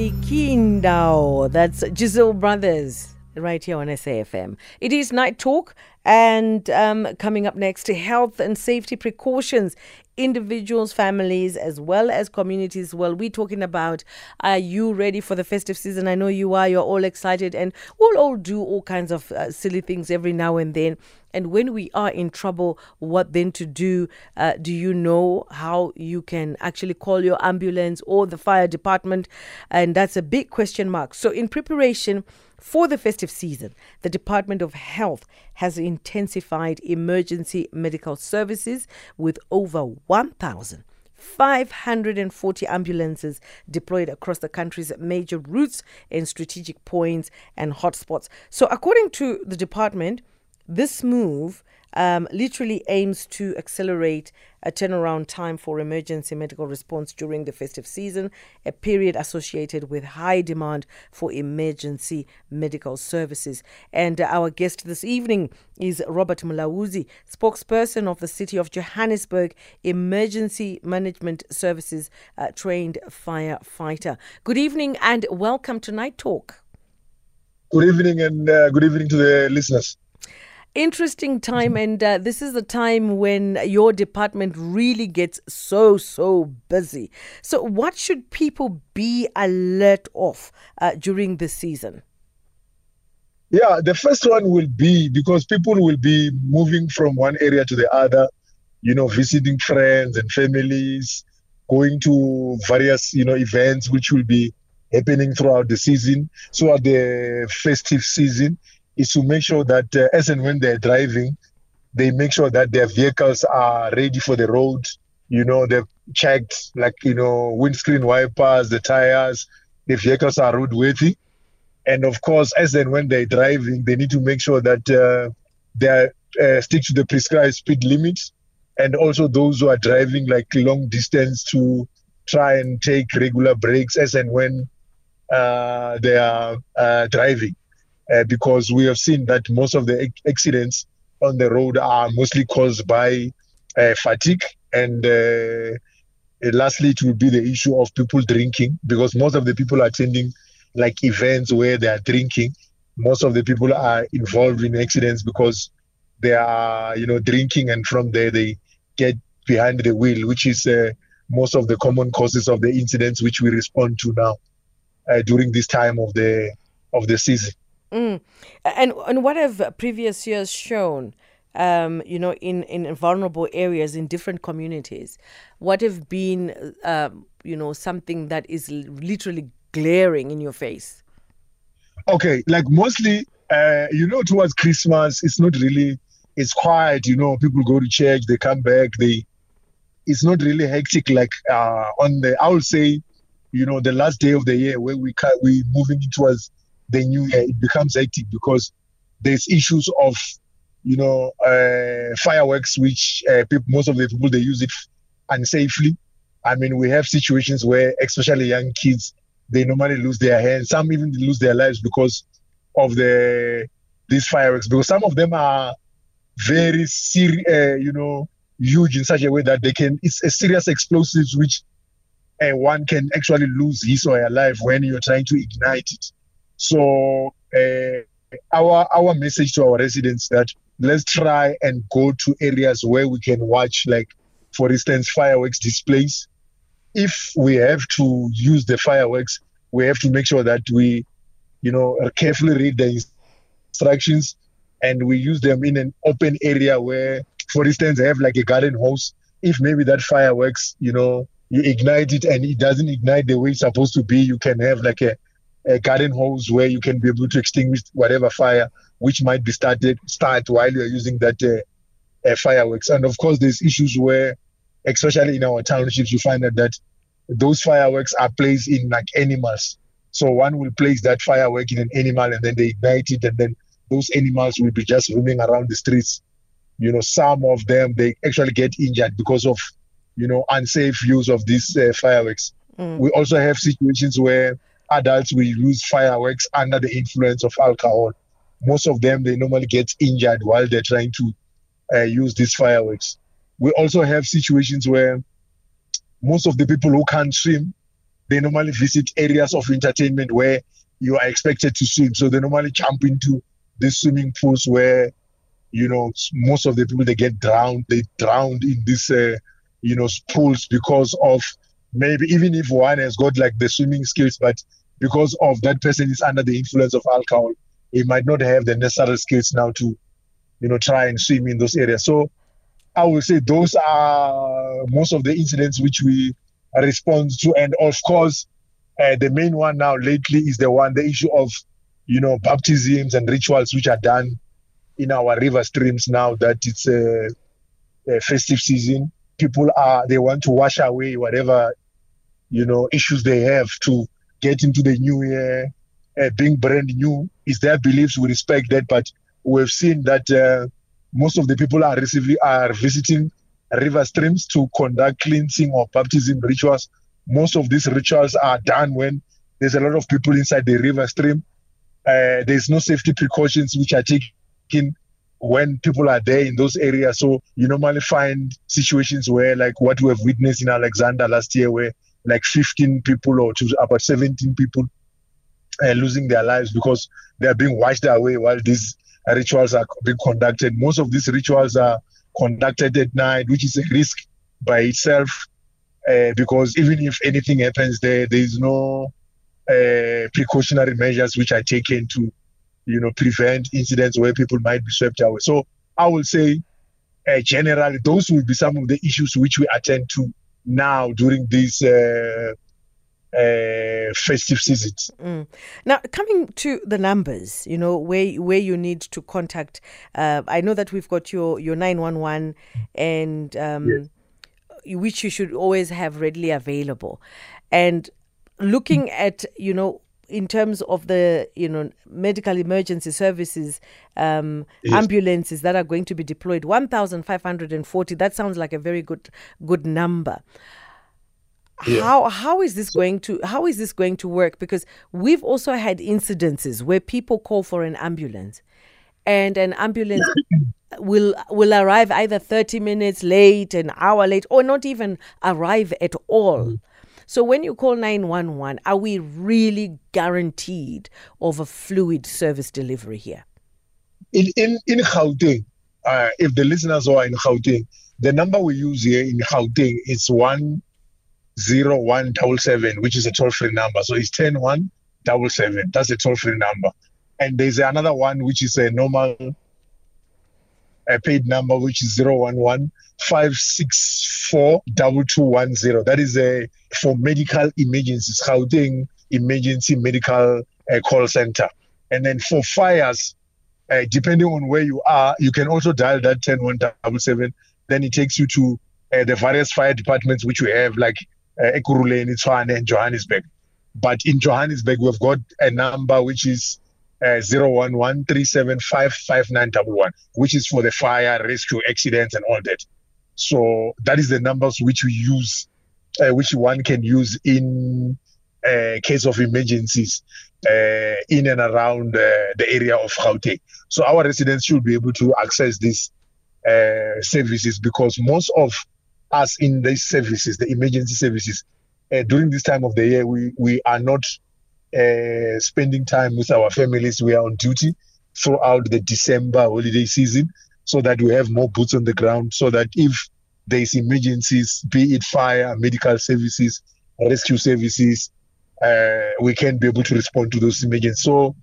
Kindao. That's Giselle Brothers right here on SAFM. It is Night Talk, and um, coming up next, to health and safety precautions individuals, families, as well as communities. Well, we're talking about are you ready for the festive season? I know you are. You're all excited, and we'll all do all kinds of uh, silly things every now and then. And when we are in trouble, what then to do? Uh, do you know how you can actually call your ambulance or the fire department? And that's a big question mark. So, in preparation, for the festive season, the Department of Health has intensified emergency medical services with over 1,000. 540 ambulances deployed across the country's major routes and strategic points and hotspots. So, according to the department, this move um, literally aims to accelerate a turnaround time for emergency medical response during the festive season, a period associated with high demand for emergency medical services. And our guest this evening is Robert Mulaudzi, spokesperson of the City of Johannesburg Emergency Management Services uh, trained firefighter. Good evening and welcome to Night Talk. Good evening and uh, good evening to the listeners interesting time and uh, this is the time when your department really gets so so busy. So what should people be alert of uh, during this season? Yeah the first one will be because people will be moving from one area to the other you know visiting friends and families going to various you know events which will be happening throughout the season. So at the festive season is to make sure that uh, as and when they're driving, they make sure that their vehicles are ready for the road. You know, they've checked like, you know, windscreen wipers, the tires, the vehicles are roadworthy. And of course, as and when they're driving, they need to make sure that uh, they uh, stick to the prescribed speed limits. And also those who are driving like long distance to try and take regular breaks as and when uh, they are uh, driving uh, because we have seen that most of the accidents on the road are mostly caused by uh, fatigue and uh, lastly it will be the issue of people drinking because most of the people attending like events where they are drinking most of the people are involved in accidents because they are you know drinking and from there they get behind the wheel which is uh, most of the common causes of the incidents which we respond to now uh, during this time of the of the season Mm. And and what have previous years shown? Um, you know, in, in vulnerable areas in different communities, what have been, uh, you know, something that is literally glaring in your face? Okay, like mostly, uh, you know, towards Christmas, it's not really, it's quiet. You know, people go to church, they come back, they, it's not really hectic like uh, on the. I would say, you know, the last day of the year where we we moving towards the new year, it becomes hectic because there's issues of, you know, uh, fireworks, which uh, people, most of the people they use it unsafely. I mean, we have situations where, especially young kids, they normally lose their hands. Some even lose their lives because of the these fireworks. Because some of them are very serious, uh, you know, huge in such a way that they can. It's a serious explosives which uh, one can actually lose his or her life when you're trying to ignite it. So uh, our our message to our residents that let's try and go to areas where we can watch, like for instance, fireworks displays. If we have to use the fireworks, we have to make sure that we, you know, carefully read the instructions and we use them in an open area where, for instance, have like a garden hose. If maybe that fireworks, you know, you ignite it and it doesn't ignite the way it's supposed to be, you can have like a a garden hose where you can be able to extinguish whatever fire which might be started start while you're using that uh, uh, fireworks. And of course, there's issues where, especially in our townships, you find that, that those fireworks are placed in like animals. So one will place that firework in an animal and then they ignite it, and then those animals will be just roaming around the streets. You know, some of them they actually get injured because of you know unsafe use of these uh, fireworks. Mm. We also have situations where adults will use fireworks under the influence of alcohol. Most of them, they normally get injured while they're trying to uh, use these fireworks. We also have situations where most of the people who can't swim, they normally visit areas of entertainment where you are expected to swim. So they normally jump into the swimming pools where, you know, most of the people they get drowned. They drowned in these, uh, you know, pools because of maybe even if one has got like the swimming skills, but because of that person is under the influence of alcohol, he might not have the necessary skills now to, you know, try and swim in those areas. So I would say those are most of the incidents which we respond to. And of course, uh, the main one now lately is the one, the issue of, you know, baptisms and rituals which are done in our river streams now that it's a, a festive season. People are, they want to wash away whatever, you know, issues they have to get into the new year uh, being brand new. Is their beliefs, we respect that, but we've seen that uh, most of the people are receiving, are visiting river streams to conduct cleansing or baptism rituals. Most of these rituals are done when there's a lot of people inside the river stream. Uh, there's no safety precautions which are taken when people are there in those areas. So you normally find situations where, like what we have witnessed in Alexandra last year, where like 15 people or to about 17 people uh, losing their lives because they are being washed away while these rituals are being conducted. Most of these rituals are conducted at night, which is a risk by itself uh, because even if anything happens there, there is no uh, precautionary measures which are taken to, you know, prevent incidents where people might be swept away. So I will say, uh, generally, those will be some of the issues which we attend to now during these uh, uh, festive seasons. Mm. Now, coming to the numbers, you know where where you need to contact. Uh, I know that we've got your your nine one one, and um, yes. which you should always have readily available, and looking at you know in terms of the you know medical emergency services um, yes. ambulances that are going to be deployed 1540 that sounds like a very good good number yeah. how how is this going to how is this going to work because we've also had incidences where people call for an ambulance and an ambulance will will arrive either 30 minutes late an hour late or not even arrive at all mm. So when you call 911 are we really guaranteed of a fluid service delivery here in in in Gauteng uh, if the listeners are in Gauteng the number we use here in Gauteng is one zero one double seven, which is a toll free number. So it's ten one double seven. That's a toll free number. And there's another one which is a normal a paid number, which is zero one one five six four double two one zero. That is a for medical emergencies, Gauteng Emergency Medical uh, Call Center. And then for fires, uh, depending on where you are, you can also dial that ten one double seven. Then it takes you to uh, the various fire departments which we have, like uh, Ekurhuleni, and Johannesburg. But in Johannesburg, we've got a number which is uh, 011 which is for the fire, rescue, accidents, and all that. So that is the numbers which we use, uh, which one can use in uh, case of emergencies uh, in and around uh, the area of Gauteng. So our residents should be able to access these uh, services because most of us in these services, the emergency services, uh, during this time of the year, we, we are not uh, spending time with our families. We are on duty throughout the December holiday season so that we have more boots on the ground so that if there's emergencies, be it fire, medical services, rescue services, uh, we can be able to respond to those emergencies. So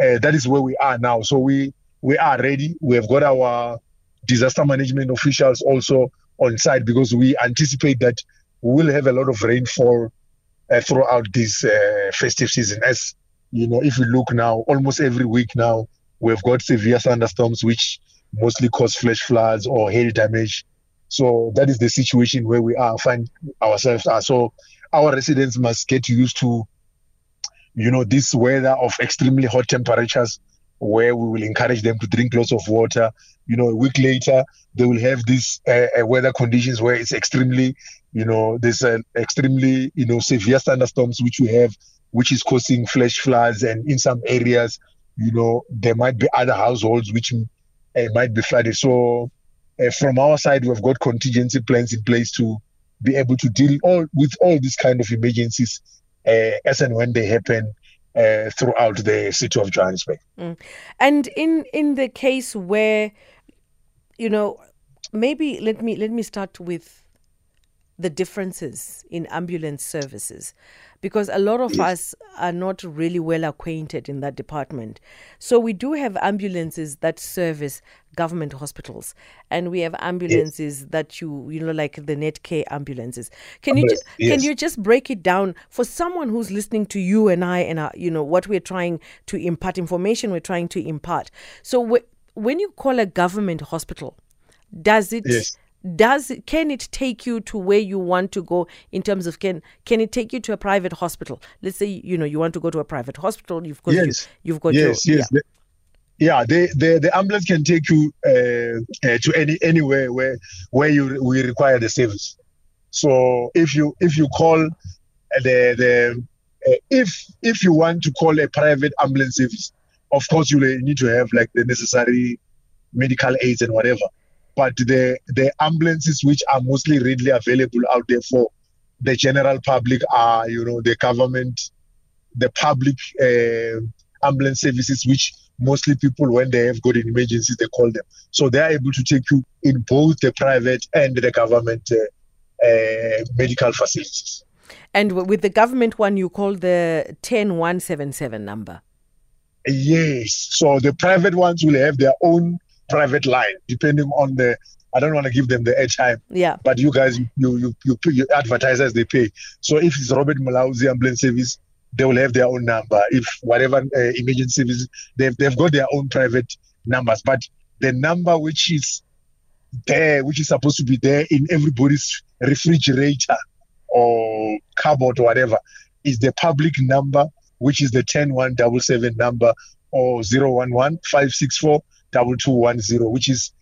uh, that is where we are now. So we we are ready. We have got our disaster management officials also on site because we anticipate that we will have a lot of rainfall throughout this uh, festive season. As you know, if you look now, almost every week now, we've got severe thunderstorms which mostly cause flash floods or hail damage. So that is the situation where we are find ourselves are. So our residents must get used to, you know, this weather of extremely hot temperatures where we will encourage them to drink lots of water. You know, a week later, they will have these uh, uh, weather conditions where it's extremely, you know, there's an extremely, you know, severe thunderstorms which we have, which is causing flash floods. And in some areas, you know, there might be other households which uh, might be flooded. So, uh, from our side, we've got contingency plans in place to be able to deal all with all these kind of emergencies uh, as and when they happen uh, throughout the city of Johannesburg. Mm. And in in the case where, you know, maybe let me let me start with the differences in ambulance services because a lot of yes. us are not really well acquainted in that department. So we do have ambulances that service government hospitals and we have ambulances yes. that you you know like the netcare ambulances can you just, yes. can you just break it down for someone who's listening to you and I and our, you know what we're trying to impart information we're trying to impart so wh- when you call a government hospital does it does can it take you to where you want to go in terms of can can it take you to a private hospital let's say you know you want to go to a private hospital you've got yes. you, have got yes your, yes yeah. The, yeah the, the the ambulance can take you uh, uh, to any anywhere where where you we require the service so if you if you call the the uh, if if you want to call a private ambulance service of course you need to have like the necessary medical aids and whatever but the the ambulances which are mostly readily available out there for the general public are you know the government the public uh, ambulance services which mostly people when they have got an emergency they call them. So they are able to take you in both the private and the government uh, uh, medical facilities. And with the government one you call the 10177 number? Yes. So the private ones will have their own private line, depending on the. I don't want to give them the airtime. Yeah. But you guys, you you you, you advertisers, they pay. So if it's Robert Mulaudzi ambulance service, they will have their own number. If whatever uh, emergency service, they've they've got their own private numbers. But the number which is there, which is supposed to be there in everybody's refrigerator or cupboard or whatever, is the public number, which is the 10177 number or 011 564 double two one zero, which is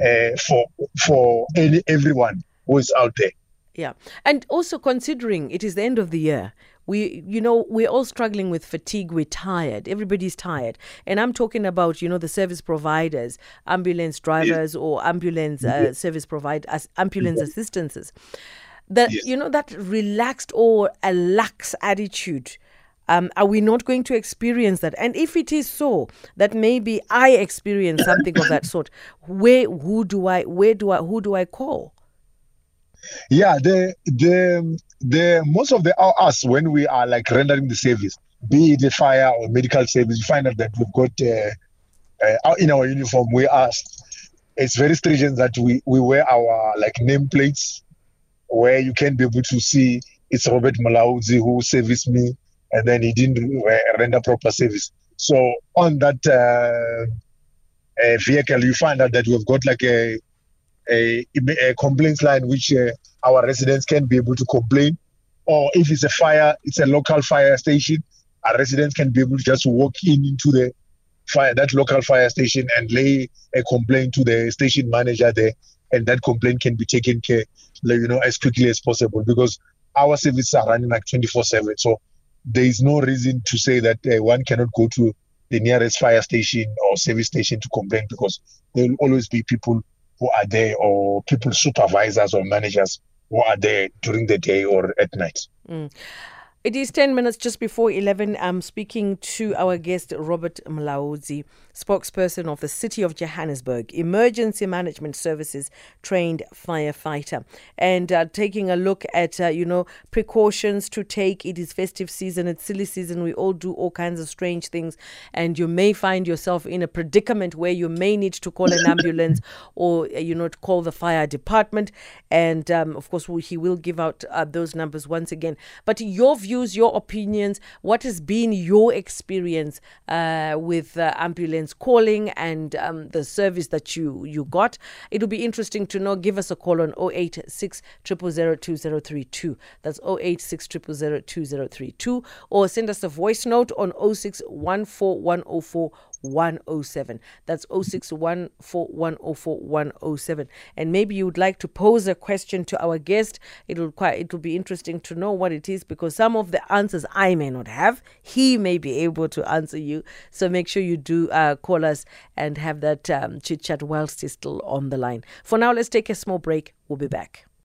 uh, for for any everyone who is out there. Yeah, and also considering it is the end of the year, we you know we're all struggling with fatigue we're tired everybody's tired and i'm talking about you know the service providers ambulance drivers yes. or ambulance uh, yes. service provide as ambulance yes. assistances that you know that relaxed or a lax attitude um, are we not going to experience that? And if it is so that maybe I experience something of that sort, where who do I where do I who do I call? Yeah, the the the most of the us when we are like rendering the service, be it the fire or medical service, you find out that we've got uh, uh, in our uniform we are it's very stringent that we we wear our like nameplates where you can be able to see it's Robert Mulaudzi who serviced me and then he didn't render proper service. So on that uh, vehicle, you find out that we've got like a a, a complaints line which uh, our residents can be able to complain, or if it's a fire, it's a local fire station. Our residents can be able to just walk in into the fire that local fire station and lay a complaint to the station manager there, and that complaint can be taken care, you know, as quickly as possible because our services are running like 24/7. So there is no reason to say that uh, one cannot go to the nearest fire station or service station to complain because there will always be people who are there or people supervisors or managers who are there during the day or at night. Mm. It is 10 minutes just before 11. I'm speaking to our guest, Robert Mulaudzi, spokesperson of the City of Johannesburg, Emergency Management Services trained firefighter, and uh, taking a look at, uh, you know, precautions to take. It is festive season, it's silly season. We all do all kinds of strange things, and you may find yourself in a predicament where you may need to call an ambulance or, uh, you know, call the fire department. And um, of course, he will give out uh, those numbers once again. But your view views, your opinions. What has been your experience uh, with uh, ambulance calling and um, the service that you, you got? It'll be interesting to know. Give us a call on 086 2032. That's 086 2032. Or send us a voice note on 06 107. That's 0614104107. And maybe you would like to pose a question to our guest. It'll quite it'll be interesting to know what it is because some of the answers I may not have, he may be able to answer you. So make sure you do uh, call us and have that um, chit chat whilst he's still on the line. For now, let's take a small break. We'll be back.